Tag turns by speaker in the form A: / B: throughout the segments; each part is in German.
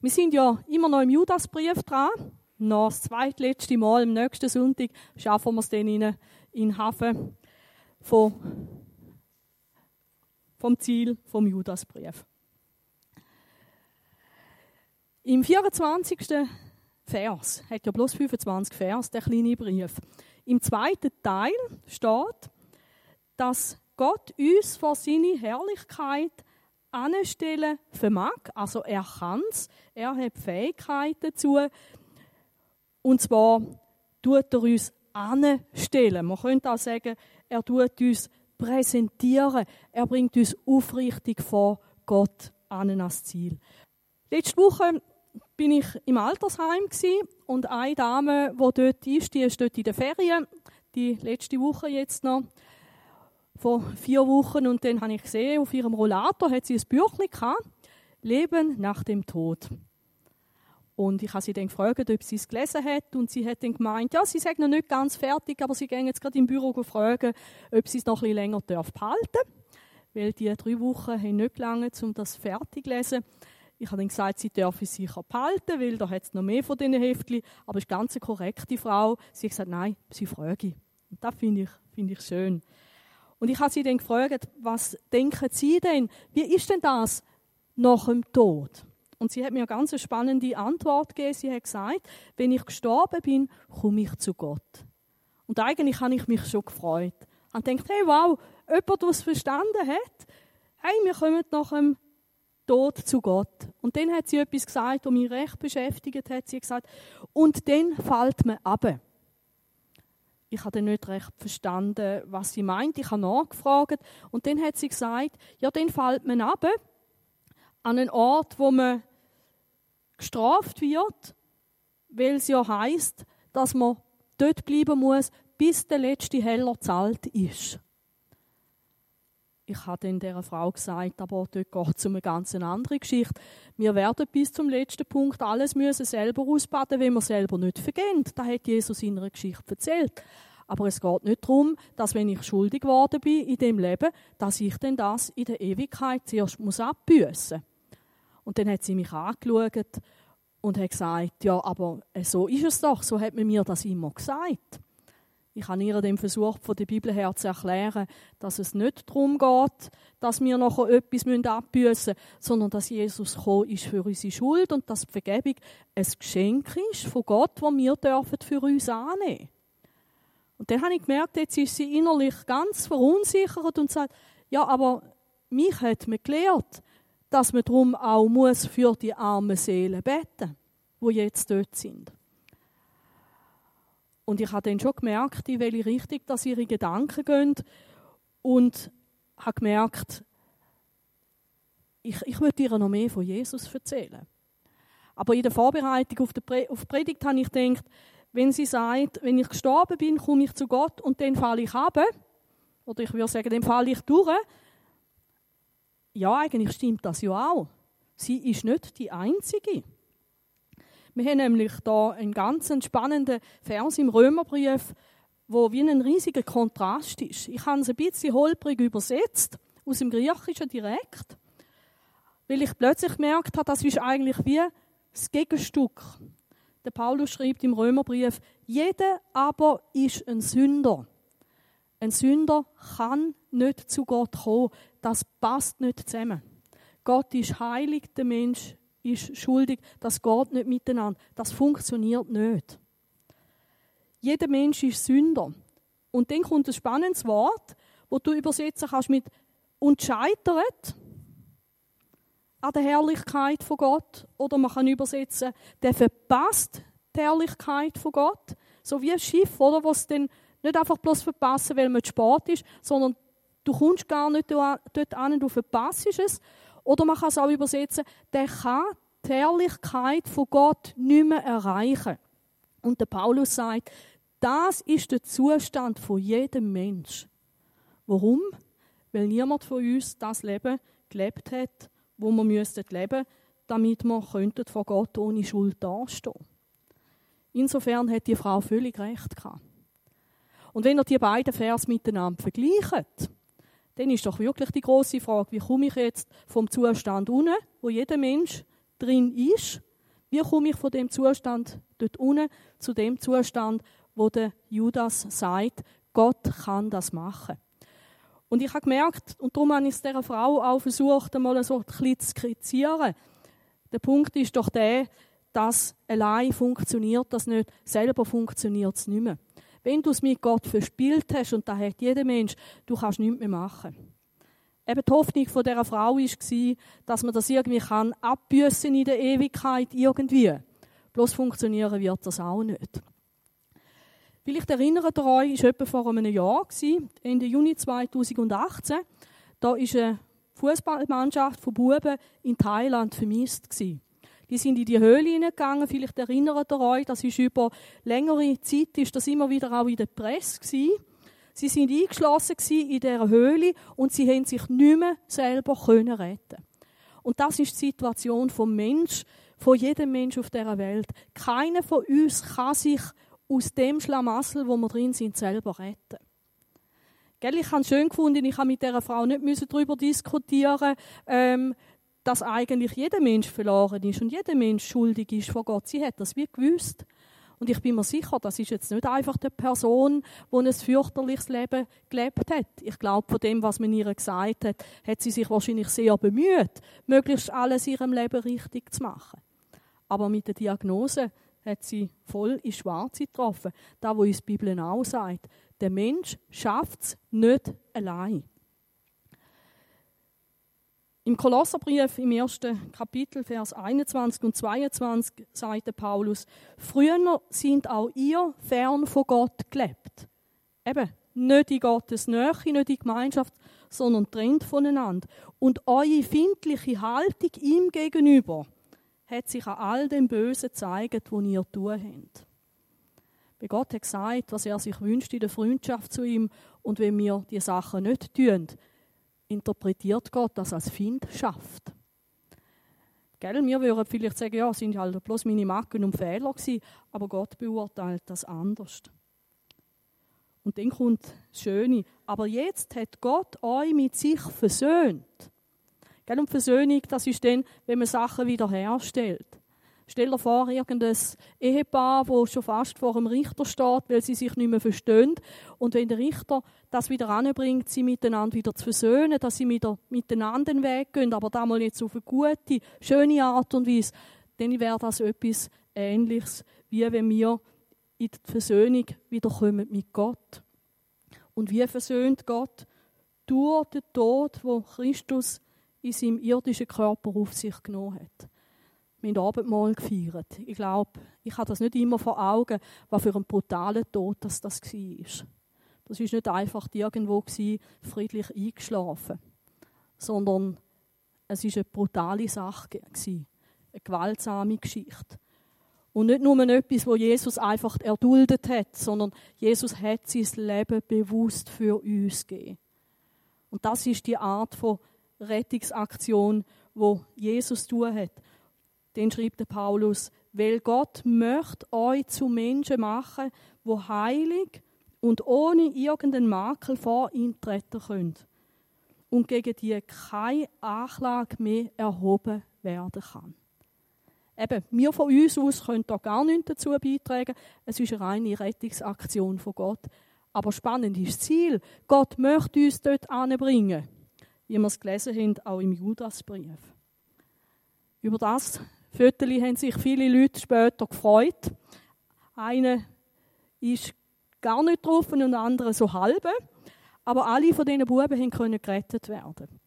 A: Wir sind ja immer noch im Judasbrief dran. Noch das zweitletzte Mal, am nächsten Sonntag, schaffen wir es dann in, den Hafen von, vom Ziel vom Judasbrief. Im 24. Vers, hat ja bloß 25 Vers, der kleine Brief. Im zweiten Teil steht, dass Gott uns vor seine Herrlichkeit anstellen vermag. Also er kann es, er hat Fähigkeit dazu. Und zwar tut er uns anstellen. Man könnte auch sagen, er tut uns präsentieren. Er bringt uns aufrichtig vor Gott an als Ziel. Letzte Woche bin ich im Altersheim und eine Dame, die dort ist, die ist dort in der Ferien, die letzte Woche jetzt noch, vor vier Wochen und dann habe ich gesehen, auf ihrem Rollator hat sie ein Büchlein gehabt, Leben nach dem Tod. Und ich habe sie dann gefragt, ob sie es gelesen hat. Und sie hat dann gemeint, ja, sie sagt noch nicht ganz fertig, aber sie gehen jetzt gerade im Büro fragen, ob sie es noch ein bisschen länger darf behalten Weil die drei Wochen haben nicht gelangt, um das fertig zu lesen. Ich habe dann gesagt, sie dürfe es sicher behalten, weil da hat es noch mehr von diesen Heftchen. Aber es ist eine ganz korrekte Frau. Sie hat gesagt, nein, sie frage. Und das finde ich, finde ich schön. Und ich habe sie dann gefragt, was denken Sie denn? Wie ist denn das nach dem Tod? Und sie hat mir eine ganz spannende Antwort gegeben. Sie hat gesagt, wenn ich gestorben bin, komme ich zu Gott. Und eigentlich habe ich mich schon gefreut. Ich gedacht, hey, wow, jemand, der es verstanden hat, hey, wir kommen nach dem Tod zu Gott. Und dann hat sie etwas gesagt, das mich recht beschäftigt hat. Sie hat gesagt, und dann fällt man ab. Ich habe nicht recht verstanden, was sie meint. Ich habe nachgefragt und dann hat sie gesagt, ja, dann fällt man ab an einen Ort, wo man gestraft wird, weil es ja heißt, dass man dort bleiben muss, bis der letzte Heller zahlt ist. Ich habe dann dieser Frau gesagt, aber dort geht es um eine ganz andere Geschichte. Wir werden bis zum letzten Punkt alles müssen selber ausbaden, wenn wir selber nicht vergehen. Das hat Jesus in einer Geschichte erzählt. Aber es geht nicht darum, dass wenn ich schuldig geworden bin in dem Leben, dass ich denn das in der Ewigkeit zuerst muss abbüßen. Und dann hat sie mich angeschaut und hat gesagt, ja, aber so ist es doch, so hat man mir das immer gesagt. Ich habe ihr dem versucht, von der Bibel her zu erklären, dass es nicht darum geht, dass wir noch etwas abbüßen müssen, sondern dass Jesus gekommen ist für unsere Schuld und dass die Vergebung ein Geschenk ist von Gott, das wir dürfen für uns annehmen Und dann habe ich gemerkt, jetzt ist sie innerlich ganz verunsichert und sagt, ja, aber mich hat man gelehrt, dass man darum auch muss für die armen Seelen beten, wo jetzt dort sind. Und ich habe dann schon gemerkt, in welche Richtung dass ihre Gedanken gehen. Und habe gemerkt, ich, ich würde ihr noch mehr von Jesus erzählen. Aber in der Vorbereitung auf die, Predigt habe ich gedacht, wenn sie sagt, wenn ich gestorben bin, komme ich zu Gott und dann falle ich ab, oder ich würde sagen, dann falle ich durch. Ja, eigentlich stimmt das ja auch. Sie ist nicht die Einzige. Wir haben nämlich da einen ganz spannenden Vers im Römerbrief, wo wie ein riesiger Kontrast ist. Ich habe es ein bisschen holprig übersetzt, aus dem Griechischen direkt, weil ich plötzlich gemerkt habe, das ist eigentlich wie das Gegenstück. Der Paulus schreibt im Römerbrief, jeder aber ist ein Sünder. Ein Sünder kann nicht zu Gott kommen. Das passt nicht zusammen. Gott ist heilig, der Mensch ist schuldig. Das geht nicht miteinander. Das funktioniert nicht. Jeder Mensch ist Sünder. Und dann kommt ein spannendes Wort, wo du übersetzen kannst mit und scheitert an der Herrlichkeit von Gott. Oder man kann übersetzen, der verpasst die Herrlichkeit von Gott. So wie ein Schiff, oder, was dann nicht einfach bloß verpassen, weil man zu spät ist, sondern du kommst gar nicht dort an, du verpasst es. Oder man kann es auch übersetzen, der kann die Herrlichkeit von Gott nicht mehr erreichen. Und der Paulus sagt, das ist der Zustand von jedem Mensch. Warum? Weil niemand von uns das Leben gelebt hat, wo wir müssten leben, damit wir könnten vor Gott ohne Schuld dastehen. Insofern hat die Frau völlig recht gehabt. Und wenn ihr die beiden Vers miteinander vergleicht, dann ist doch wirklich die große Frage, wie komme ich jetzt vom Zustand unten, wo jeder Mensch drin ist, Wie komme ich von dem Zustand dort unten zu dem Zustand, wo der Judas sagt, Gott kann das machen. Und ich habe gemerkt, und darum habe ich es dieser Frau auch versucht, einmal so ein zu skizzieren. Der Punkt ist doch der, dass allein funktioniert das nicht, selber funktioniert es nicht mehr. Wenn du es mit Gott verspielt hast, und da hat jeder Mensch, du kannst nichts mehr machen. Eben die Hoffnung von dieser Frau war, dass man das irgendwie kann abbüssen in der Ewigkeit irgendwie. Bloß funktionieren wird das auch nicht. Vielleicht erinnert ihr euch, es war etwa vor einem Jahr, Ende Juni 2018. Da war eine Fußballmannschaft von Buben in Thailand vermisst. Die sind in die Höhle hineingegangen. Vielleicht erinnert ihr euch, das ist über längere Zeit ist das immer wieder auch in der Presse gewesen. Sie sind eingeschlossen in dieser Höhle und sie haben sich nicht mehr selber können retten. Und das ist die Situation vom Mensch, von jedem Mensch auf dieser Welt. Keiner von uns kann sich aus dem Schlamassel, wo wir drin sind, selber retten. Gell, ich habe es schön gefunden, ich habe mit dieser Frau nicht darüber diskutieren ähm, dass eigentlich jeder Mensch verloren ist und jeder Mensch schuldig ist vor Gott. Sie hat das wie gewusst. Und ich bin mir sicher, das ist jetzt nicht einfach die Person, die ein fürchterliches Leben gelebt hat. Ich glaube, von dem, was man ihr gesagt hat, hat sie sich wahrscheinlich sehr bemüht, möglichst alles in ihrem Leben richtig zu machen. Aber mit der Diagnose hat sie voll in Schwarze getroffen. Da, wo uns die Bibel auch sagt. Der Mensch schafft es nicht allein. Im Kolosserbrief im ersten Kapitel, Vers 21 und 22, sagte Paulus, früher sind auch ihr fern von Gott gelebt. Eben, nicht in Gottes Nähe, nicht in Gemeinschaft, sondern trennt voneinander. Und eure findliche Haltung ihm gegenüber hat sich an all dem Bösen gezeigt, was ihr tun habt. Weil Gott hat gesagt, was er sich wünscht in der Freundschaft zu ihm. Und wenn wir die Sachen nicht tun, interpretiert Gott das als Findschaft. Gell, wir würden vielleicht sagen, ja, sind halt bloß meine Macken und Fehler gewesen, aber Gott beurteilt das anders. Und dann kommt das Schöne. Aber jetzt hat Gott euch mit sich versöhnt. Gell, und Versöhnung, das ist dann, wenn man Sachen wiederherstellt. Stell dir vor, irgendein Ehepaar, das schon fast vor dem Richter steht, weil sie sich nicht mehr verstehen. Und wenn der Richter das wieder anbringt, sie miteinander wieder zu versöhnen, dass sie wieder miteinander den Weg gehen, aber damals jetzt auf eine gute, schöne Art und Weise, dann wäre das etwas Ähnliches, wie wenn wir in die Versöhnung wiederkommen mit Gott. Und wie versöhnt Gott? Durch den Tod, wo Christus in seinem irdischen Körper auf sich genommen hat mein Abendmahl gefeiert. Ich glaube, ich habe das nicht immer vor Augen, was für ein brutaler Tod das, war. Das war nicht einfach irgendwo friedlich eingeschlafen, sondern es war eine brutale Sache, eine gewaltsame Geschichte. Und nicht nur etwas, wo Jesus einfach erduldet hat, sondern Jesus hat sein Leben bewusst für uns gegeben. Und das ist die Art von Rettungsaktion, wo Jesus tun hat den schreibt der Paulus, weil Gott möchte euch zu Menschen machen, wo heilig und ohne irgendeinen Makel vor ihn treten könnt und gegen die keine Anklage mehr erhoben werden kann. Eben, wir von uns aus können da gar nichts dazu beitragen. Es ist eine reine Rettungsaktion von Gott. Aber spannend ist das Ziel. Gott möchte uns dort anbringen. Wie wir es gelesen haben, auch im Judasbrief. Über das Viertel haben sich viele Leute später gefreut. Einer ist gar nicht getroffen und der andere so halbe. Aber alle von diesen Buben können gerettet werden.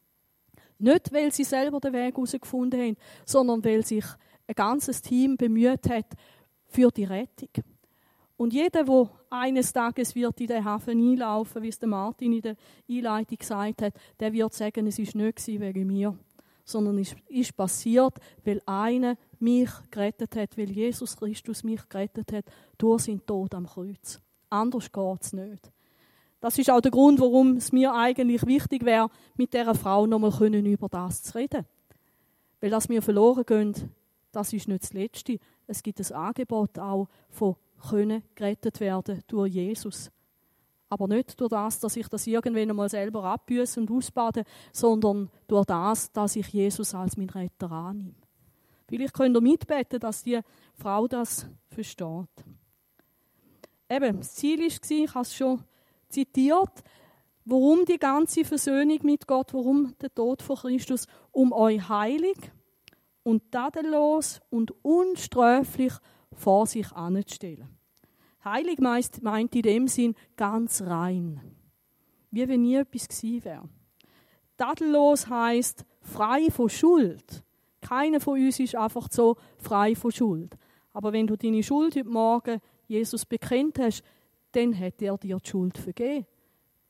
A: Nicht, weil sie selber den Weg herausgefunden haben, sondern weil sich ein ganzes Team bemüht hat für die Rettung. Und jeder, der eines Tages wird in den Hafen einlaufen, wie es der Martin in der Einleitung gesagt hat, der wird sagen, es ist nicht wegen mir, sondern es ist passiert, weil einer mich gerettet hat, weil Jesus Christus mich gerettet hat durch seinen Tod am Kreuz. Anders geht es nicht. Das ist auch der Grund, warum es mir eigentlich wichtig wäre, mit dieser Frau nochmal über das zu reden. Weil dass wir verloren gehen, das ist nicht das Letzte. Es gibt ein Angebot auch von können gerettet werden durch Jesus. Aber nicht durch das, dass ich das irgendwann einmal selber abbüße und ausbade, sondern durch das, dass ich Jesus als mein Retter annehme. Vielleicht könnt ihr mitbeten, dass die Frau das versteht. Eben, das Ziel war, ich habe es schon zitiert, warum die ganze Versöhnung mit Gott, warum der Tod von Christus, um euch heilig und tadellos und unsträflich vor sich anzustellen. Heilig meint in dem Sinn ganz rein. Wie wenn nie etwas gewesen wäre. Tadellos heißt frei von Schuld. Keiner von uns ist einfach so frei von Schuld. Aber wenn du deine Schuld heute Morgen Jesus bekennt hast, dann hat er dir die Schuld vergeben.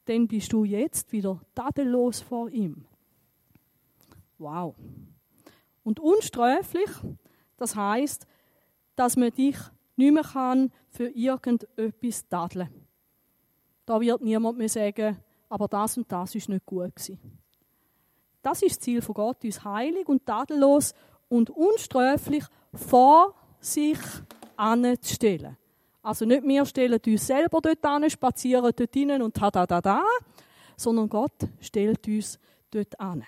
A: Dann bist du jetzt wieder tadellos vor ihm. Wow. Und unsträflich, das heißt, dass man dich nicht mehr kann für irgendetwas tadeln. Da wird niemand mehr sagen, aber das und das ist nicht gut gewesen. Das ist das Ziel von Gott, uns heilig und tadellos und unsträflich vor sich anzustellen. Also nicht wir stellen uns selber dort an, spazieren dort hinein und da, da, da, da, sondern Gott stellt uns dort an.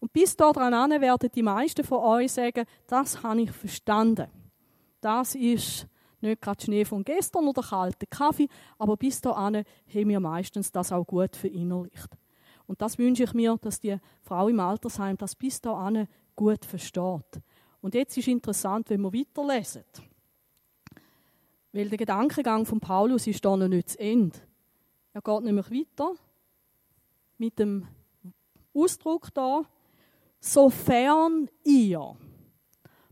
A: Und bis daran an werden die meisten von euch sagen, das habe ich verstanden. Das ist nicht gerade Schnee von gestern oder kalter Kaffee, aber bis dahin haben wir meistens das auch gut verinnerlicht. Und das wünsche ich mir, dass die Frau im Altersheim das bis dahin gut versteht. Und jetzt ist interessant, wenn wir weiterlesen. Weil der Gedankengang von Paulus ist da noch nicht zu Ende. Er geht nämlich weiter mit dem Ausdruck da, sofern ihr,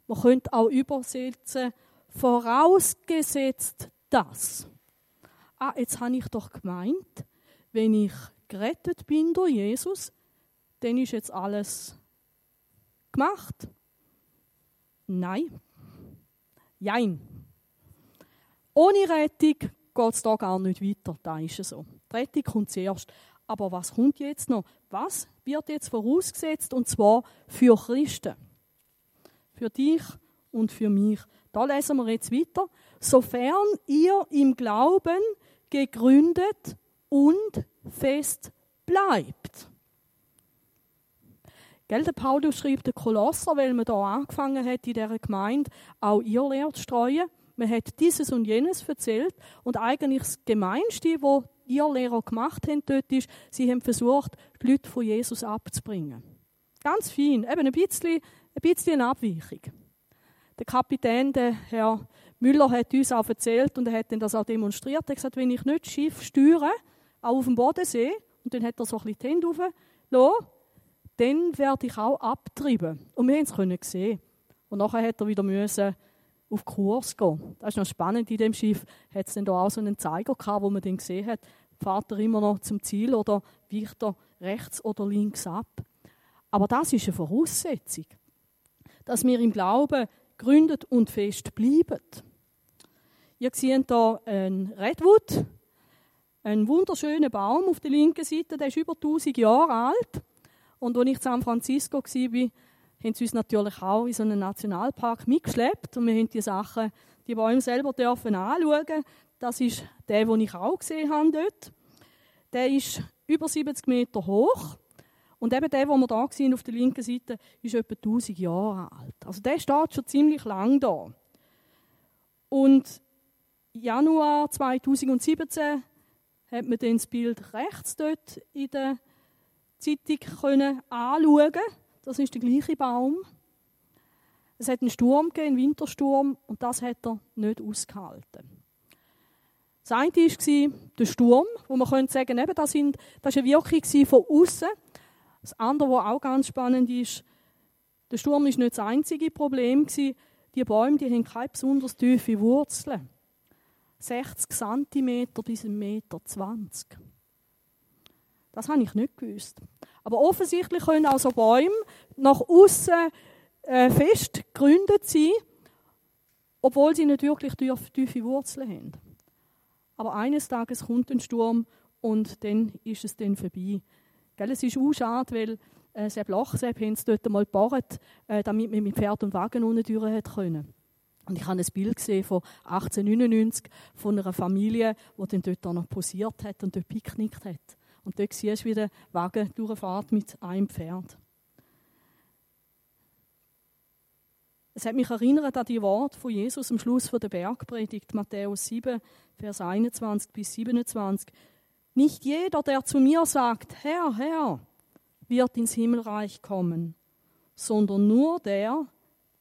A: man könnte auch übersetzen, vorausgesetzt das. Ah, jetzt habe ich doch gemeint, wenn ich gerettet bin durch Jesus, dann ist jetzt alles gemacht. Nein. Jein. Ohne Rettung geht es da gar nicht weiter. Da ist es so. Die Rettung kommt zuerst. Aber was kommt jetzt noch? Was wird jetzt vorausgesetzt? Und zwar für Christen. Für dich und für mich. Da lesen wir jetzt weiter. Sofern ihr im Glauben gegründet und fest bleibt. Gell, der Paulus schreibt den Kolosser, weil man da angefangen hat, in dieser Gemeinde auch ihr Lehre zu streuen. Man hat dieses und jenes erzählt und eigentlich das Gemeinste, was ihr Lehrer gemacht haben dort ist, sie haben versucht, die Leute von Jesus abzubringen. Ganz fein, eben ein bisschen, ein bisschen eine Abweichung. Der Kapitän, der Herr Müller, hat uns auch erzählt und er hat das auch demonstriert. Er hat gesagt, wenn ich nicht das Schiff steuere, auch auf dem Bodensee, und dann hat er so ein bisschen die Hände hochgelassen, dann werde ich auch abtreiben. Und wir haben es sehen. Und nachher hat er wieder müssen auf Kurs gehen. Das ist noch spannend in dem Schiff. Hat es dann da auch so einen Zeiger gehabt, wo man dann gesehen hat, fährt er immer noch zum Ziel oder weicht er rechts oder links ab. Aber das ist eine Voraussetzung, dass wir im Glauben gründet und fest bleiben. Ihr seht hier einen Redwood, einen wunderschönen Baum auf der linken Seite, der ist über 1000 Jahre alt. Und als ich in San Francisco war, haben sie uns natürlich auch in so einen Nationalpark mitgeschleppt und wir haben die Sachen, die Bäume selber dürfen anschauen. Das ist der, den ich auch gesehen habe dort. Der ist über 70 Meter hoch und eben der, den wir da sehen auf der linken Seite, ist etwa 1000 Jahre alt. Also der steht schon ziemlich lang da. Und Januar 2017 hat man dann das Bild rechts dort in der Zeitung können anschauen. Das ist der gleiche Baum. Es hat einen Sturm gegeben, einen Wintersturm, und das hat er nicht ausgehalten. Das eine war der Sturm, wo man könnte sagen, sind, das war eine Wirkung von außen. Das andere, was auch ganz spannend ist, der Sturm ist nicht das einzige Problem. Die Bäume die haben keine besonders tiefe Wurzeln. 60 cm bis 1,20 Meter. Das habe ich nicht gewusst. Aber offensichtlich können also Bäume nach außen äh, fest gegründet sein, obwohl sie nicht wirklich tiefe Wurzeln haben. Aber eines Tages kommt ein Sturm und dann ist es dann vorbei. Gell, es ist auch schade, weil äh, Sepp Lochsepp haben sie dort mal gebaut, äh, damit man mit Pferd und Wagen unten durch können. Und ich habe ein Bild gesehen von 1899 von einer Familie, die dann dort noch posiert hat und dort picknickt hat. Und dort siehst du, wie der Wagen durchfährt mit einem Pferd. Es hat mich erinnert an die Worte von Jesus am Schluss der Bergpredigt, Matthäus 7, Vers 21 bis 27. Nicht jeder, der zu mir sagt, Herr, Herr, wird ins Himmelreich kommen, sondern nur der,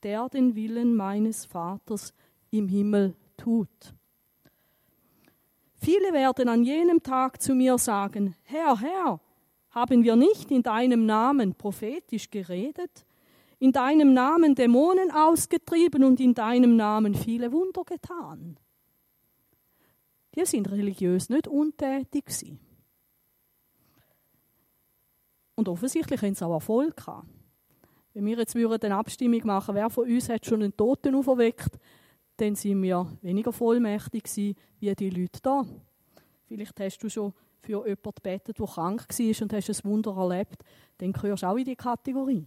A: der den Willen meines Vaters im Himmel tut. Viele werden an jenem Tag zu mir sagen, Herr, Herr, haben wir nicht in deinem Namen prophetisch geredet, in deinem Namen Dämonen ausgetrieben und in deinem Namen viele Wunder getan? Die sind religiös nicht untätig gewesen. Und offensichtlich haben sie auch Erfolg gehabt. Wenn wir jetzt eine Abstimmung machen, wer von uns hat schon einen Toten auferweckt, dann sind wir weniger vollmächtig gewesen, wie die Leute da. Vielleicht hast du schon für jemanden gebetet, der krank war und hast ein Wunder erlebt. Dann gehörst du auch in die Kategorie.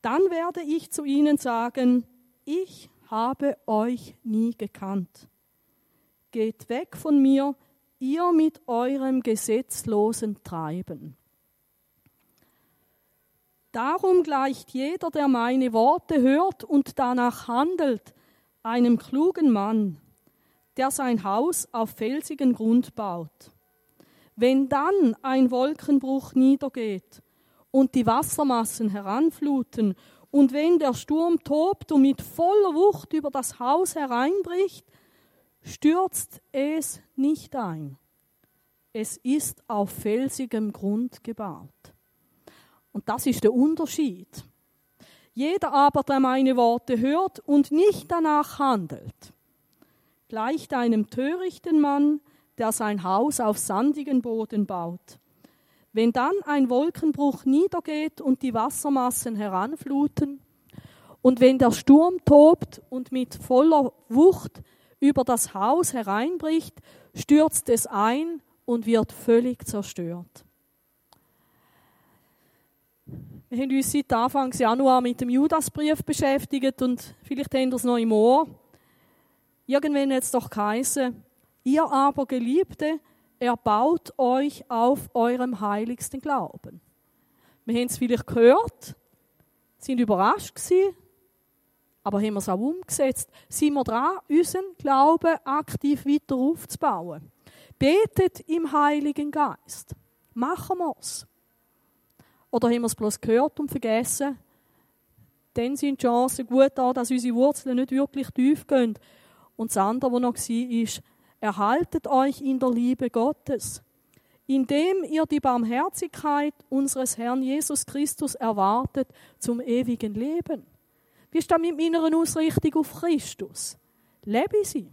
A: Dann werde ich zu ihnen sagen, ich habe euch nie gekannt. Geht weg von mir, ihr mit eurem gesetzlosen Treiben. Darum gleicht jeder, der meine Worte hört und danach handelt, einem klugen Mann, der sein Haus auf felsigen Grund baut. Wenn dann ein Wolkenbruch niedergeht und die Wassermassen heranfluten und wenn der Sturm tobt und mit voller Wucht über das Haus hereinbricht, stürzt es nicht ein. Es ist auf felsigem Grund gebaut. Und das ist der Unterschied. Jeder aber, der meine Worte hört und nicht danach handelt, gleicht einem törichten Mann, der sein Haus auf sandigen Boden baut. Wenn dann ein Wolkenbruch niedergeht und die Wassermassen heranfluten, und wenn der Sturm tobt und mit voller Wucht über das Haus hereinbricht, stürzt es ein und wird völlig zerstört. Wir haben uns seit Anfang Januar mit dem Judasbrief beschäftigt und vielleicht haben wir es noch im Ohr. Irgendwann es doch geheißen, ihr aber Geliebte, erbaut euch auf eurem heiligsten Glauben. Wir haben es vielleicht gehört, sind überrascht gewesen, aber haben wir es auch umgesetzt. Sind wir dran, unseren Glauben aktiv weiter aufzubauen. Betet im Heiligen Geist. Machen wir es. Oder haben wir es bloß gehört und vergessen? Dann sind die Chancen gut da, dass unsere Wurzeln nicht wirklich tief gehen. Und das andere, was noch war, ist, erhaltet euch in der Liebe Gottes, indem ihr die Barmherzigkeit unseres Herrn Jesus Christus erwartet zum ewigen Leben. Wie ist das mit meiner Ausrichtung auf Christus? Lebe sie.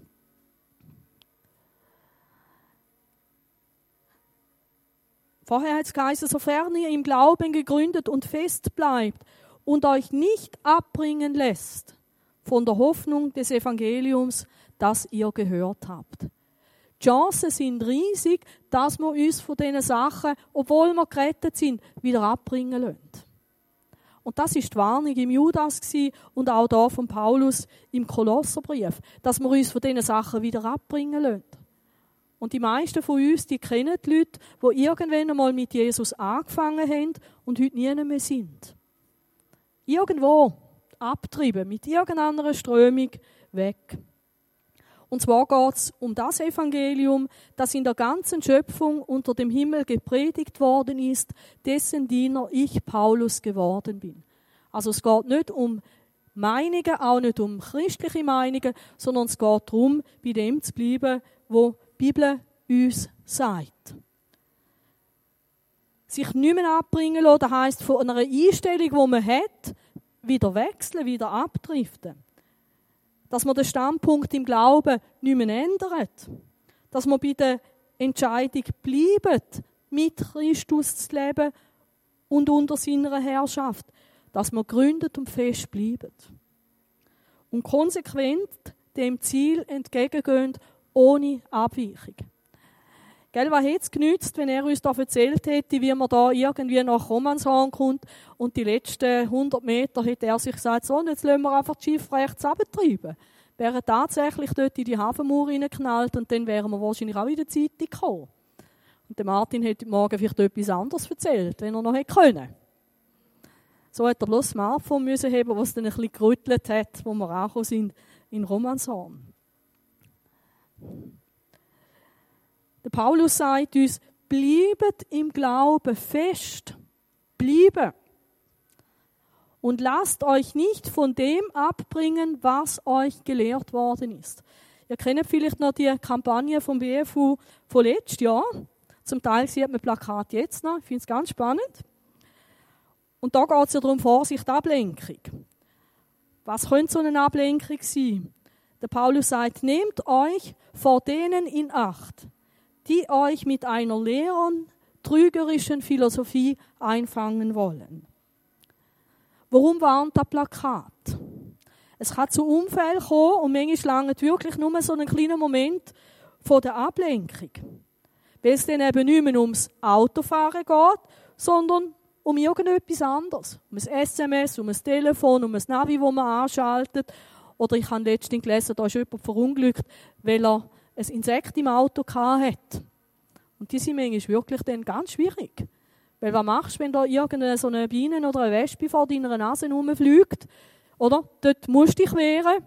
A: Vorher hat es geheißen, sofern ihr im Glauben gegründet und fest bleibt und euch nicht abbringen lässt von der Hoffnung des Evangeliums, das ihr gehört habt. Die Chancen sind riesig, dass wir uns von diesen Sachen, obwohl wir gerettet sind, wieder abbringen lassen. Und das ist die Warnung im Judas und auch da von Paulus im Kolosserbrief, dass wir uns von diesen Sachen wieder abbringen lassen. Und die meisten von uns, die kennen die Leute, die irgendwann einmal mit Jesus angefangen haben und heute nie mehr sind. Irgendwo abtrieben, mit irgendeiner Strömung weg. Und zwar geht es um das Evangelium, das in der ganzen Schöpfung unter dem Himmel gepredigt worden ist, dessen Diener ich, Paulus, geworden bin. Also es geht nicht um Meinungen, auch nicht um christliche Meinungen, sondern es geht darum, bei dem zu bleiben, wo Bibel uns sagt. Sich nicht mehr abbringen lassen, das heisst, von einer Einstellung, die man hat, wieder wechseln, wieder abdriften. Dass man den Standpunkt im Glauben nicht mehr ändert. Dass man bei der Entscheidung bleibt, mit Christus zu leben und unter seiner Herrschaft. Dass man gründet und fest bleibt. Und konsequent dem Ziel entgegengehen ohne Abweichung. Gell, was hätte es genützt, wenn er uns da erzählt hätte, wie man da irgendwie nach Romanshorn kommt und die letzten 100 Meter hätte er sich gesagt, so, und jetzt lassen wir einfach das Schiff rechts abtreiben. Wäre tatsächlich dort in die Hafenmauer reingeknallt und dann wären wir wahrscheinlich auch in der Zeit gekommen. Und der Martin hätte morgen vielleicht etwas anderes erzählt, wenn er noch hätte können. So hat er bloß das Smartphone müssen haben, was dann ein bisschen gerüttelt hat, wo wir angekommen sind in Romanshorn. Der Paulus sagt uns, bleibt im Glauben fest. Bleiben. Und lasst euch nicht von dem abbringen, was euch gelehrt worden ist. Ihr kennt vielleicht noch die Kampagne vom BFU von letztes Jahr. Zum Teil sieht man Plakat jetzt noch. Ich finde es ganz spannend. Und da geht es ja darum, Vorsicht, Ablenkung. Was könnte so eine Ablenkung sein? Der Paulus sagt, nehmt euch vor denen in Acht, die euch mit einer leeren, trügerischen Philosophie einfangen wollen. Warum warnt das Plakat? Es kann zu Unfällen kommen und manchmal lange wirklich nur so einen kleinen Moment von der Ablenkung. Weil es dann eben nicht mehr ums Autofahren geht, sondern um irgendetwas anderes. Um ein SMS, um ein Telefon, um ein Navi, das man anschaltet. Oder ich habe letztens gelesen, da ist jemand verunglückt, weil er ein Insekt im Auto hatte. Und die sind manchmal wirklich dann ganz schwierig. Weil was machst du, wenn da irgendeine so eine Biene oder eine Wespe vor deiner Nase rumfliegt? Oder? Dort musst du dich wehren.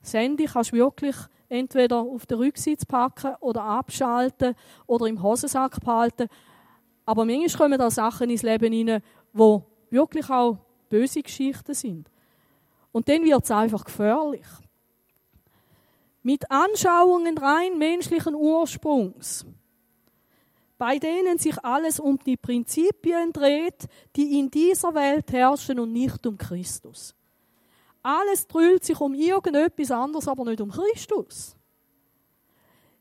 A: Das kannst du wirklich entweder auf der Rücksitz packen oder abschalten oder im Hosensack behalten. Aber manchmal kommen da Sachen ins Leben hinein, wo wirklich auch böse Geschichten sind. Und dann wird es einfach gefährlich. Mit Anschauungen rein menschlichen Ursprungs, bei denen sich alles um die Prinzipien dreht, die in dieser Welt herrschen und nicht um Christus. Alles drüllt sich um irgendetwas anderes, aber nicht um Christus.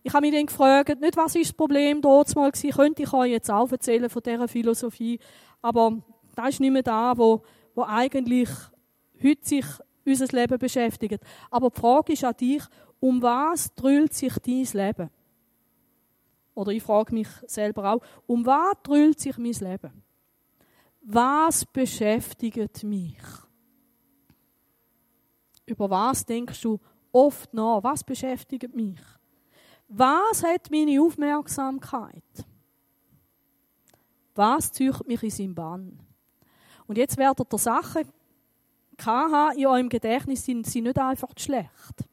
A: Ich habe mich dann gefragt, nicht was ist das Problem dort mal gewesen, könnte ich euch jetzt auch erzählen von dieser Philosophie, aber das ist nicht mehr da, wo, wo eigentlich heute sich unser Leben beschäftigt. Aber die Frage ist an dich, um was drüllt sich dein Leben? Oder ich frage mich selber auch, um was drüllt sich mein Leben? Was beschäftigt mich? Über was denkst du oft nach? Was beschäftigt mich? Was hat meine Aufmerksamkeit? Was zieht mich in seinen Bann? Und jetzt werdet ihr Sachen haben in eurem Gedächtnis, sind sie nicht einfach schlecht.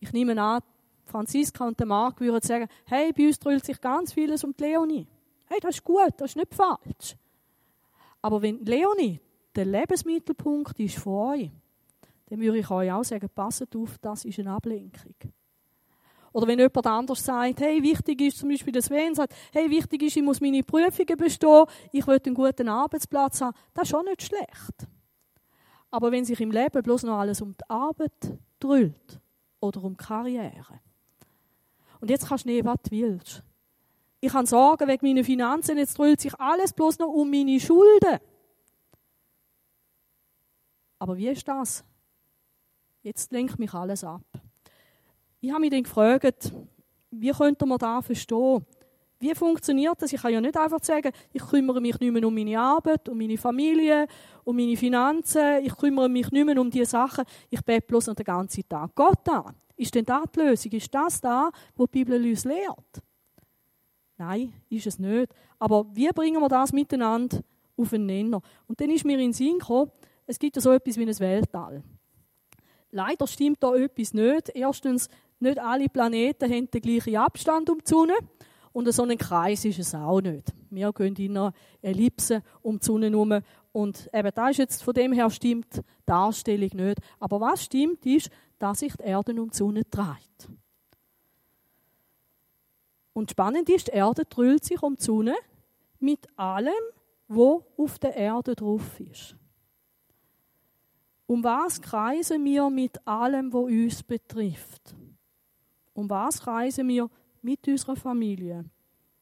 A: Ich nehme an, Franziska und der Marc würden sagen, hey, bei uns dreht sich ganz vieles um die Leonie. Hey, das ist gut, das ist nicht falsch. Aber wenn Leonie der Lebensmittelpunkt ist von euch, dann würde ich euch auch sagen, passet auf, das ist eine Ablenkung. Oder wenn jemand anders sagt, hey, wichtig ist zum Beispiel, dass Sven sagt, hey, wichtig ist, ich muss meine Prüfungen bestehen, ich will einen guten Arbeitsplatz haben, das ist auch nicht schlecht. Aber wenn sich im Leben bloß noch alles um die Arbeit drüllt oder um Karriere. Und jetzt kannst du nehmen, was du willst. Ich habe Sorgen wegen meiner Finanzen, jetzt drüllt sich alles bloß noch um meine Schulden. Aber wie ist das? Jetzt lenkt mich alles ab. Ich habe mich dann gefragt, wie könnte man da verstehen? Wie funktioniert das? Ich kann ja nicht einfach sagen, ich kümmere mich nicht mehr um meine Arbeit, um meine Familie, um meine Finanzen, ich kümmere mich nicht mehr um diese Sachen, ich bete bloß noch den ganzen Tag Gott an. Ist denn das die Lösung? Ist das da, wo die Bibel uns lehrt? Nein, ist es nicht. Aber wie bringen wir das miteinander auf den Nenner? Und dann ist mir in den Sinn gekommen, es gibt ja so etwas wie ein Weltall. Leider stimmt da etwas nicht. Erstens, nicht alle Planeten haben den gleichen Abstand um die Sonne. Und so ein Kreis ist es auch nicht. Wir gehen in einer Ellipse um die Sonne herum. Und eben, da ist jetzt von dem her stimmt die Darstellung nicht. Aber was stimmt, ist, dass sich die Erde um die Sonne dreht. Und spannend ist, die Erde drüllt sich um die Sonne mit allem, wo auf der Erde drauf ist. Um was kreisen wir mit allem, wo uns betrifft? Um was kreisen wir mit unserer Familie,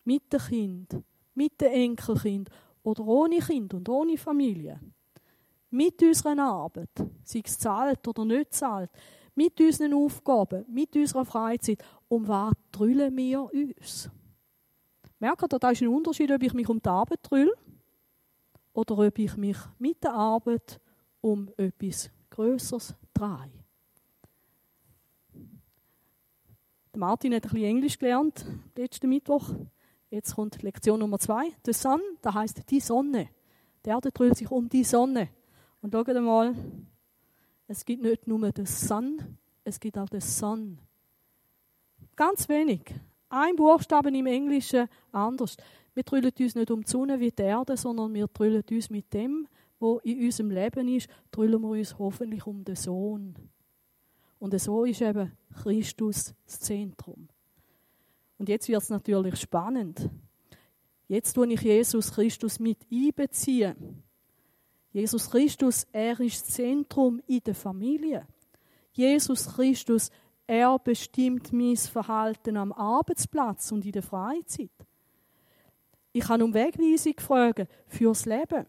A: mit den Kind, mit den Enkelkind oder ohne Kind und ohne Familie? Mit unserer Arbeit, sei es zahlt oder nicht zahlt, mit unseren Aufgaben, mit unserer Freizeit, um was drüllen wir uns? Merkt ihr, da ist ein Unterschied, ob ich mich um die Arbeit drülle oder ob ich mich mit der Arbeit um etwas Größeres drehe. Martin hat ein bisschen Englisch gelernt letzten Mittwoch. Jetzt kommt Lektion Nummer zwei. The Sun, da heißt die Sonne. Die Erde dreht sich um die Sonne. Und schaut mal, es gibt nicht nur den Sun, es gibt auch den Sun. Ganz wenig. Ein Buchstaben im Englischen anders. Wir drüllen uns nicht um die Sonne wie die Erde, sondern wir drüllen uns mit dem, was in unserem Leben ist, drüllen wir uns hoffentlich um den Sohn. Und so ist eben Christus das Zentrum. Und jetzt wird es natürlich spannend. Jetzt tue ich Jesus Christus mit einbeziehen. Jesus Christus, er ist das Zentrum in der Familie. Jesus Christus, er bestimmt mein Verhalten am Arbeitsplatz und in der Freizeit. Ich kann um Wegweisung fragen fürs Leben.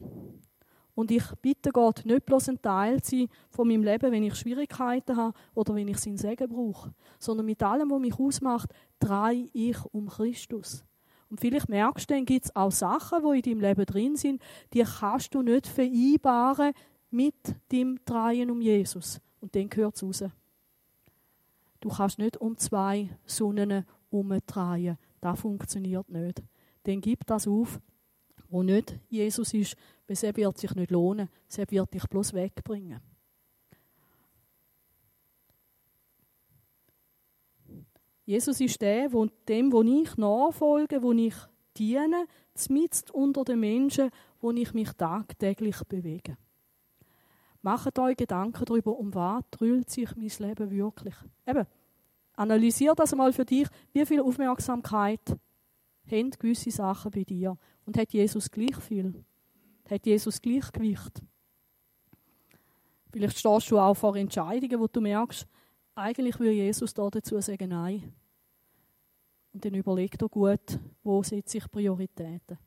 A: Und ich bitte Gott, nicht bloß ein Teil zu sein von meinem Leben, wenn ich Schwierigkeiten habe oder wenn ich seinen Segen brauche, sondern mit allem, was mich ausmacht, drehe ich um Christus. Und vielleicht merkst du, dann gibt es auch Sachen, die in deinem Leben drin sind, die kannst du nicht vereinbaren mit dem Drehen um Jesus. Und dann gehört es raus. Du kannst nicht um zwei Sonnen umdrehen. Das funktioniert nicht. Dann gib das auf, wo nicht Jesus ist, weil es wird sich nicht lohnen. Es wird dich bloß wegbringen. Jesus ist der, wo dem, wo ich nachfolge, wo ich diene, zumindest unter den Menschen, wo ich mich tagtäglich bewege. Macht euch Gedanken darüber, um was drüllt sich mein Leben wirklich. Eben, analysier das mal für dich, wie viel Aufmerksamkeit haben gewisse Sachen bei dir und hat Jesus gleich viel? Hat Jesus gleich Gewicht? Vielleicht stehst du auch vor Entscheidungen, wo du merkst, eigentlich würde Jesus da dazu sagen, nein. Und dann überleg dir gut, wo setze ich Prioritäten.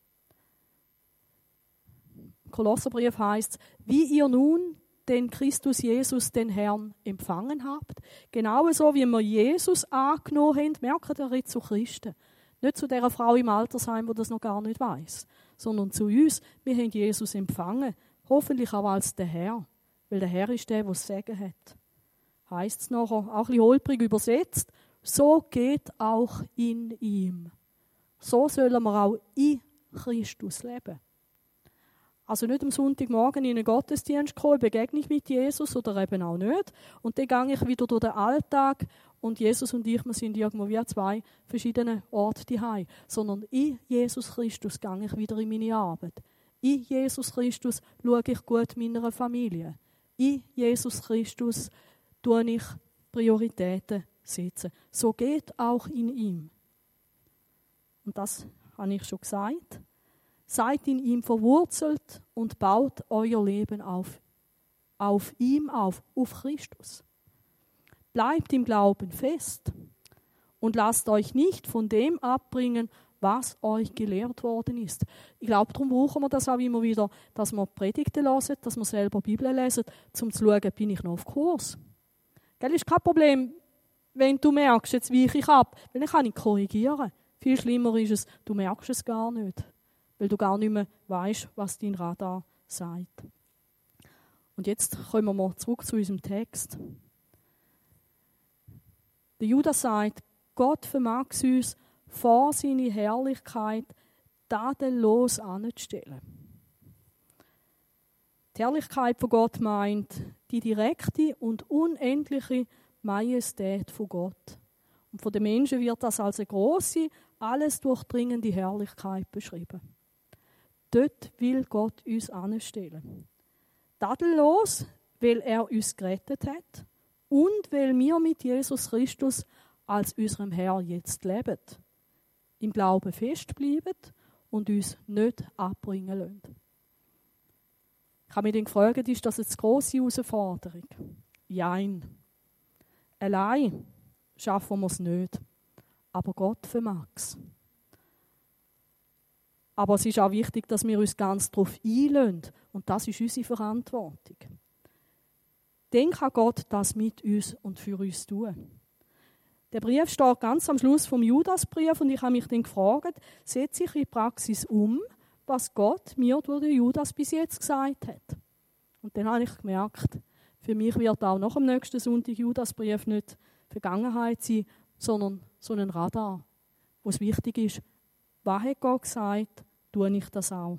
A: Im Kolosserbrief heißt wie ihr nun den Christus Jesus, den Herrn, empfangen habt, genauso wie wir Jesus angenommen haben, merkt ihr zu Christen. Nicht zu der Frau im Altersheim, wo das noch gar nicht weiß, sondern zu uns. Wir haben Jesus empfangen, hoffentlich auch als der Herr, weil der Herr ist der, der das Sagen hat. Heißt es nachher, auch ein bisschen holprig übersetzt, so geht auch in ihm. So sollen wir auch in Christus leben. Also nicht am Sonntagmorgen in einen Gottesdienst kommen, begegne ich mit Jesus oder eben auch nicht. Und dann gehe ich wieder durch den Alltag und Jesus und ich, wir sind irgendwo wie zwei verschiedene Orte daheim. Sondern in Jesus Christus gehe ich wieder in meine Arbeit. In Jesus Christus schaue ich gut meiner Familie. In Jesus Christus tue ich Prioritäten setzen. So geht auch in ihm. Und das habe ich schon gesagt. Seid in ihm verwurzelt und baut euer Leben auf, auf ihm auf, auf Christus. Bleibt im Glauben fest und lasst euch nicht von dem abbringen, was euch gelehrt worden ist. Ich glaube, darum brauchen wir das auch immer wieder, dass wir Predigten hören, dass wir selber Bibel lesen, um zu schauen, bin ich noch auf Kurs. Gell, ist kein Problem, wenn du merkst, jetzt weiche ich ab, weil dann kann ich korrigieren. Viel schlimmer ist es, du merkst es gar nicht, weil du gar nicht mehr weißt, was dein Radar sagt. Und jetzt kommen wir zurück zu unserem Text. Der Judas sagt, Gott vermag es uns, vor seine Herrlichkeit tadellos anzustellen. Die Herrlichkeit von Gott meint die direkte und unendliche Majestät von Gott. Und von den Menschen wird das als eine große, alles durchdringende Herrlichkeit beschrieben. Dort will Gott uns anstellen. Tadellos, weil er uns gerettet hat und weil wir mit Jesus Christus als unserem Herr jetzt leben. Im Glauben festbleiben und uns nicht abbringen lassen. Ich habe mich dann gefragt, ist das eine grosse Herausforderung? Jein. Allein schaffen wir es nicht. Aber Gott vermag es. Aber es ist auch wichtig, dass wir uns ganz darauf einlösen. Und das ist unsere Verantwortung. Dann kann Gott das mit uns und für uns tun. Der Brief steht ganz am Schluss vom Judasbrief und ich habe mich dann gefragt, setze ich in Praxis um, was Gott mir durch den Judas bis jetzt gesagt hat. Und dann habe ich gemerkt, für mich wird auch nach dem nächsten Sonntag Judasbrief nicht Vergangenheit sein, sondern so ein Radar, wo es wichtig ist, was hat Gott gesagt, tue ich das auch.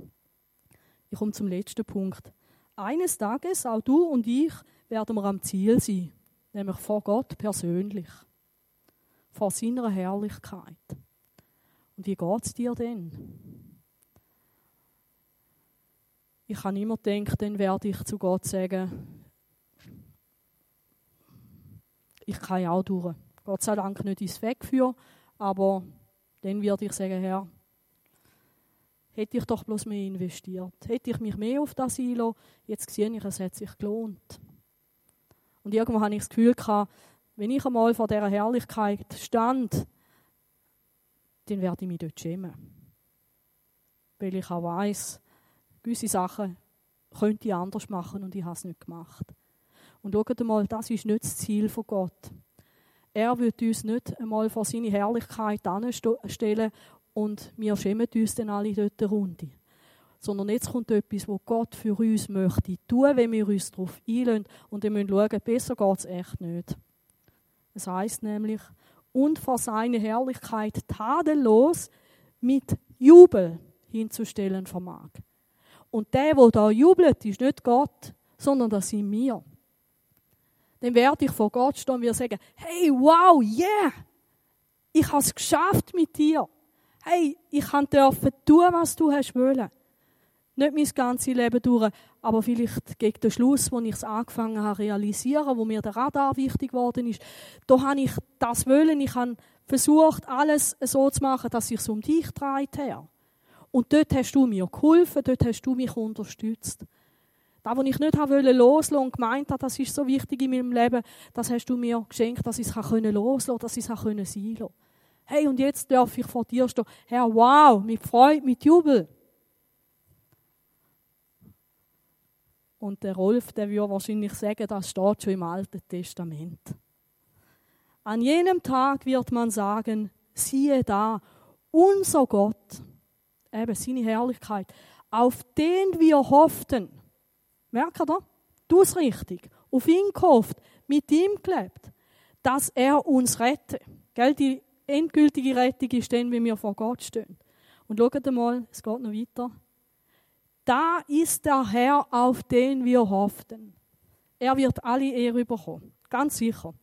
A: Ich komme zum letzten Punkt. Eines Tages, auch du und ich, werden wir am Ziel sein, nämlich vor Gott persönlich, vor seiner Herrlichkeit. Und wie geht es dir denn? Ich habe immer gedacht, dann werde ich zu Gott sagen, ich kann ja auch durch. Gott sei Dank nicht ins Wegführen, aber dann würde ich sagen, Herr, hätte ich doch bloß mehr investiert. Hätte ich mich mehr auf das einlassen, jetzt sehe ich, es hat sich gelohnt. Und irgendwo habe ich das Gefühl wenn ich einmal vor dieser Herrlichkeit stand, dann werde ich mich dort schämen. Weil ich auch weiss, gewisse Sachen könnte ich anders machen und ich habe es nicht gemacht. Und schaut mal, das ist nicht das Ziel von Gott. Er wird uns nicht einmal vor seine Herrlichkeit anstellen und wir schämen uns dann alle dort Runde. Sondern jetzt kommt etwas, wo Gott für uns möchte tun, wenn wir uns darauf einlösen. Und wir müssen schauen, besser geht es echt nicht. Es heißt nämlich, und vor seine Herrlichkeit tadellos mit Jubel hinzustellen vermag. Und der, wo da jubelt, ist nicht Gott, sondern das sind wir dann werde ich vor Gott stehen und wir sagen, hey, wow, yeah, ich habe es geschafft mit dir. Hey, ich durfte tun, was du hast wollen. Nicht mein ganzes Leben durch, aber vielleicht gegen den Schluss, wo ich es angefangen habe realisieren, wo mir der Radar wichtig geworden ist, da habe ich das wollen, ich habe versucht, alles so zu machen, dass ich es um dich dreht her. Und dort hast du mir geholfen, dort hast du mich unterstützt. Das, was ich nicht habe loslassen und gemeint habe, das ist so wichtig in meinem Leben, das hast du mir geschenkt, dass ich es loslassen konnte, dass ich es sein konnte. Hey, und jetzt darf ich vor dir stehen. Herr, wow, mit Freude, mit Jubel. Und der Rolf, der würde wahrscheinlich sagen, das steht schon im Alten Testament. An jenem Tag wird man sagen, siehe da, unser Gott, eben seine Herrlichkeit, auf den wir hofften. Merkt ihr? Du es richtig. Auf ihn gehofft, mit ihm gelebt, dass er uns rettet. Gell? Die endgültige Rettung ist dann, wenn wir vor Gott stehen. Und schaut mal, es geht noch weiter. Da ist der Herr, auf den wir hofften. Er wird alle Ehre bekommen. Ganz sicher.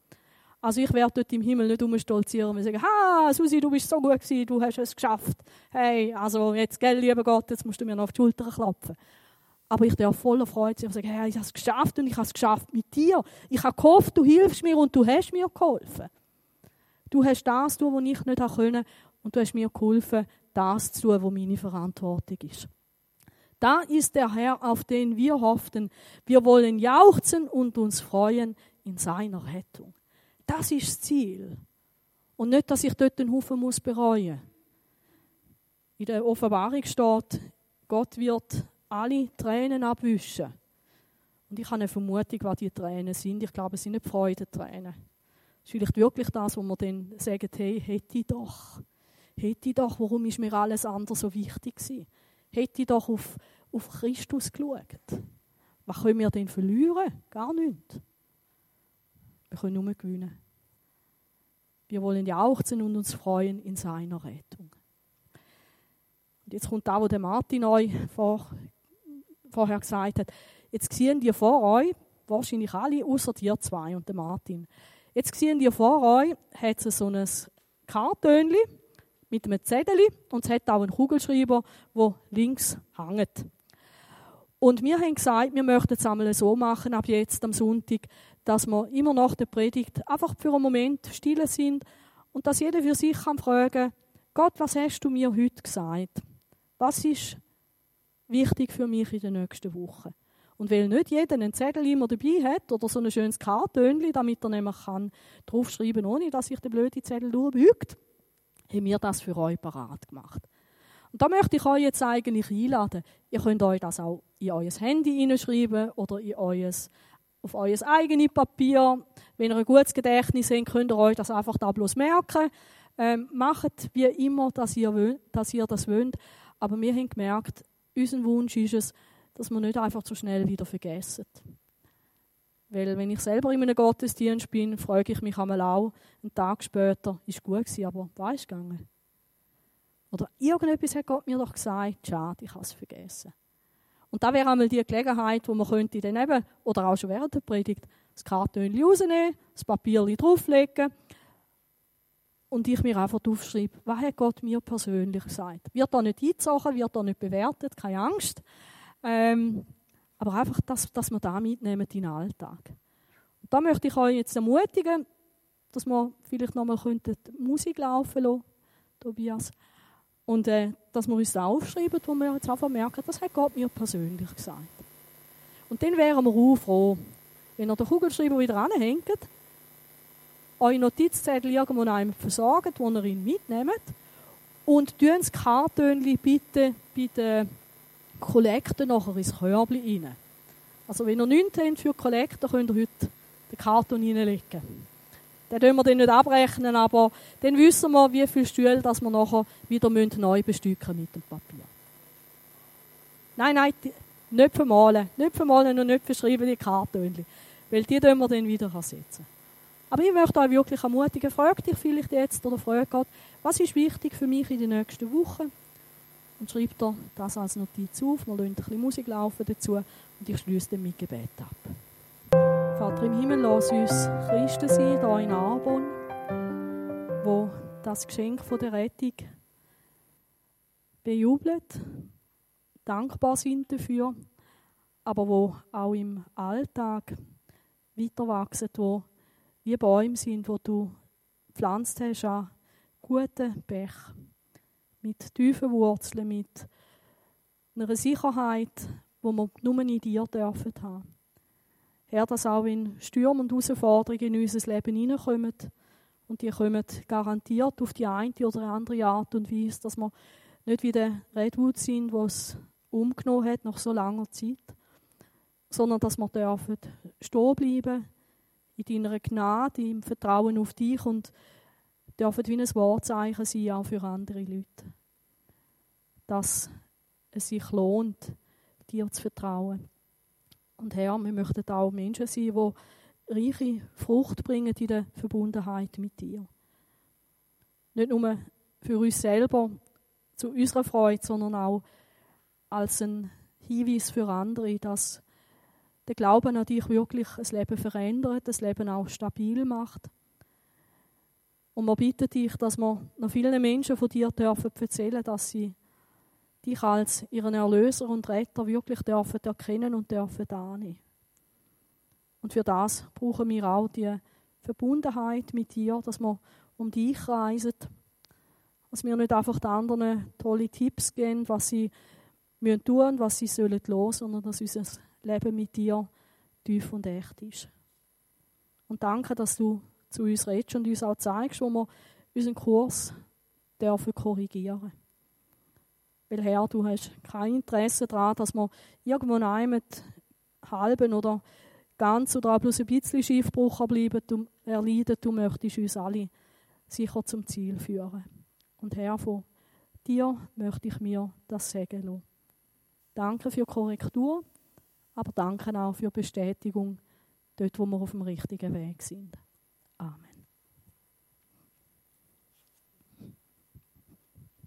A: Also ich werde dort im Himmel nicht umstolzieren und sagen, ha, Susi, du bist so gut gewesen, du hast es geschafft. Hey, also jetzt, gell, lieber Gott, jetzt musst du mir noch auf die Schulter klopfen. Aber ich darf voller Freude sein und sagen, hey, ich habe es geschafft und ich habe es geschafft mit dir. Ich habe gehofft, du hilfst mir und du hast mir geholfen. Du hast das tun, was ich nicht können und du hast mir geholfen, das zu tun, was meine Verantwortung ist. Da ist der Herr, auf den wir hofften. Wir wollen jauchzen und uns freuen in seiner Rettung. Das ist das Ziel. Und nicht, dass ich dort den Haufen muss bereuen. In der Offenbarung steht, Gott wird alle Tränen abwischen. Und ich habe eine Vermutung, was die Tränen sind. Ich glaube, es sind nicht Freudentränen. Es ist vielleicht wirklich das, wo man dann sagt, hey, hätte ich doch. Hätte ich doch, warum ist mir alles andere so wichtig gewesen? Hätte doch auf, auf Christus geschaut. Was können wir denn verlieren? Gar nichts. Wir können nur gewinnen. Wir wollen jauchzen und uns freuen in seiner Rettung. Und jetzt kommt da, wo der Martin euch vor vorher gesagt hat. Jetzt sehen die vor euch, wahrscheinlich alle, außer dir zwei und der Martin. Jetzt sehen die vor euch, hat es so ein Kartönli mit einem Zettel und es hat auch einen Kugelschreiber, wo links hängt. Und wir haben gesagt, wir möchten es einmal so machen, ab jetzt am Sonntag, dass wir immer nach der Predigt einfach für einen Moment still sind und dass jeder für sich kann fragen, Gott, was hast du mir heute gesagt? Was ist wichtig für mich in den nächsten Wochen. Und weil nicht jeder einen Zettel immer dabei hat oder so ein schönes Kartönchen, damit er nämlich kann draufschreiben ohne dass sich der blöde Zettel durchbeugt, haben wir das für euch parat gemacht. Und da möchte ich euch jetzt eigentlich einladen. Ihr könnt euch das auch in euer Handy hineinschreiben oder in euer, auf euer eigenes Papier. Wenn ihr ein gutes Gedächtnis habt, könnt ihr euch das einfach da bloß merken. Ähm, macht wie immer, dass ihr, dass ihr das wollt. Aber wir haben gemerkt, unser Wunsch ist es, dass wir nicht einfach zu schnell wieder vergessen. Weil wenn ich selber in einem Gottesdienst bin, frage ich mich einmal auch, einen Tag später, ist gut gewesen, aber was ist gegangen? Oder irgendetwas hat Gott mir doch gesagt, schade, ich habe es vergessen. Und da wäre einmal die Gelegenheit, wo man könnte dann eben, oder auch schon während der Predigt, das Kartönchen rausnehmen, das Papier drauflegen und ich mir einfach aufschreibe, was hat Gott mir persönlich gesagt. Wird da nicht eingezogen, wird da nicht bewertet, keine Angst. Ähm, aber einfach, dass, dass wir da mitnehmen in den Alltag. Und da möchte ich euch jetzt ermutigen, dass wir vielleicht nochmal Musik laufen lassen, Tobias. Und äh, dass wir uns da aufschreiben, wo wir jetzt einfach merken, das hat Gott mir persönlich gesagt. Und dann wären wir auch froh, wenn ihr den Kugelschreiber wieder anhängt, eure Notizzettel irgendwo einem versorgt, wo ihr ihn mitnehmt und tun das Kartönchen bitte bei den Kollekten nachher ins Körbchen rein. Also wenn ihr nichts habt für Kollekte, könnt ihr heute den Karton reinlegen. Den können wir dann nicht abrechnen, aber dann wissen wir, wie viele Stühle dass wir nachher wieder neu bestücken mit dem Papier. Nein, nein, nicht vermalen. Nicht vermalen und nicht verschreiben die Kartönchen. Weil die können wir dann wieder ersetzen. Aber ich möchte euch wirklich ermutigen, fragt dich vielleicht jetzt oder fragt Gott, was ist wichtig für mich in den nächsten Wochen? Und schreibt dir das als Notiz auf. Wir lassen ein bisschen Musik laufen dazu und ich schließe dann mit Gebet ab. Vater im Himmel, lass uns Christen sein, hier in Arbon, wo das Geschenk von der Rettung bejubelt, dankbar sind dafür, aber wo auch im Alltag weiter wachsen, wo wie Bäume sind, wo du gepflanzt hast an guten Bech mit tiefen Wurzeln, mit einer Sicherheit, wo wir nur in dir dürfen haben. Herr, dass auch in Stürmen und Herausforderungen in unser Leben hineinkommen und die kommen garantiert auf die eine oder andere Art und Weise, dass wir nicht wie der Redwood sind, wo es umgenommen hat nach so langer Zeit, sondern dass wir dürfen stehen bleiben in deiner Gnade, im Vertrauen auf dich und dürfen wie ein Wortzeichen sein, auch für andere Leute. Dass es sich lohnt, dir zu vertrauen. Und Herr, wir möchten auch Menschen sein, die reiche Frucht bringen in der Verbundenheit mit dir. Nicht nur für uns selber, zu unserer Freude, sondern auch als ein Hinweis für andere, dass der Glauben an dich wirklich das Leben verändert, das Leben auch stabil macht. Und wir bitten dich, dass wir noch vielen Menschen von dir dürfen erzählen, dass sie dich als ihren Erlöser und Retter wirklich dürfen erkennen und dürfen annehmen. Und für das brauchen wir auch die Verbundenheit mit dir, dass wir um dich reisen, dass wir nicht einfach den anderen tolle Tipps geben, was sie tun müssen, was sie sollen los, sondern dass unser Leben mit dir tief und echt ist. Und danke, dass du zu uns redest und uns auch zeigst, wo wir unseren Kurs dürfen korrigieren Weil Herr, du hast kein Interesse daran, dass wir irgendwo einem halben oder ganz oder auch bloß ein bisschen Schiffbruch bleiben, du erleiden. Du möchtest uns alle sicher zum Ziel führen. Und Herr, von dir möchte ich mir das sagen lassen. Danke für Korrektur aber danke auch für Bestätigung dort, wo wir auf dem richtigen Weg sind.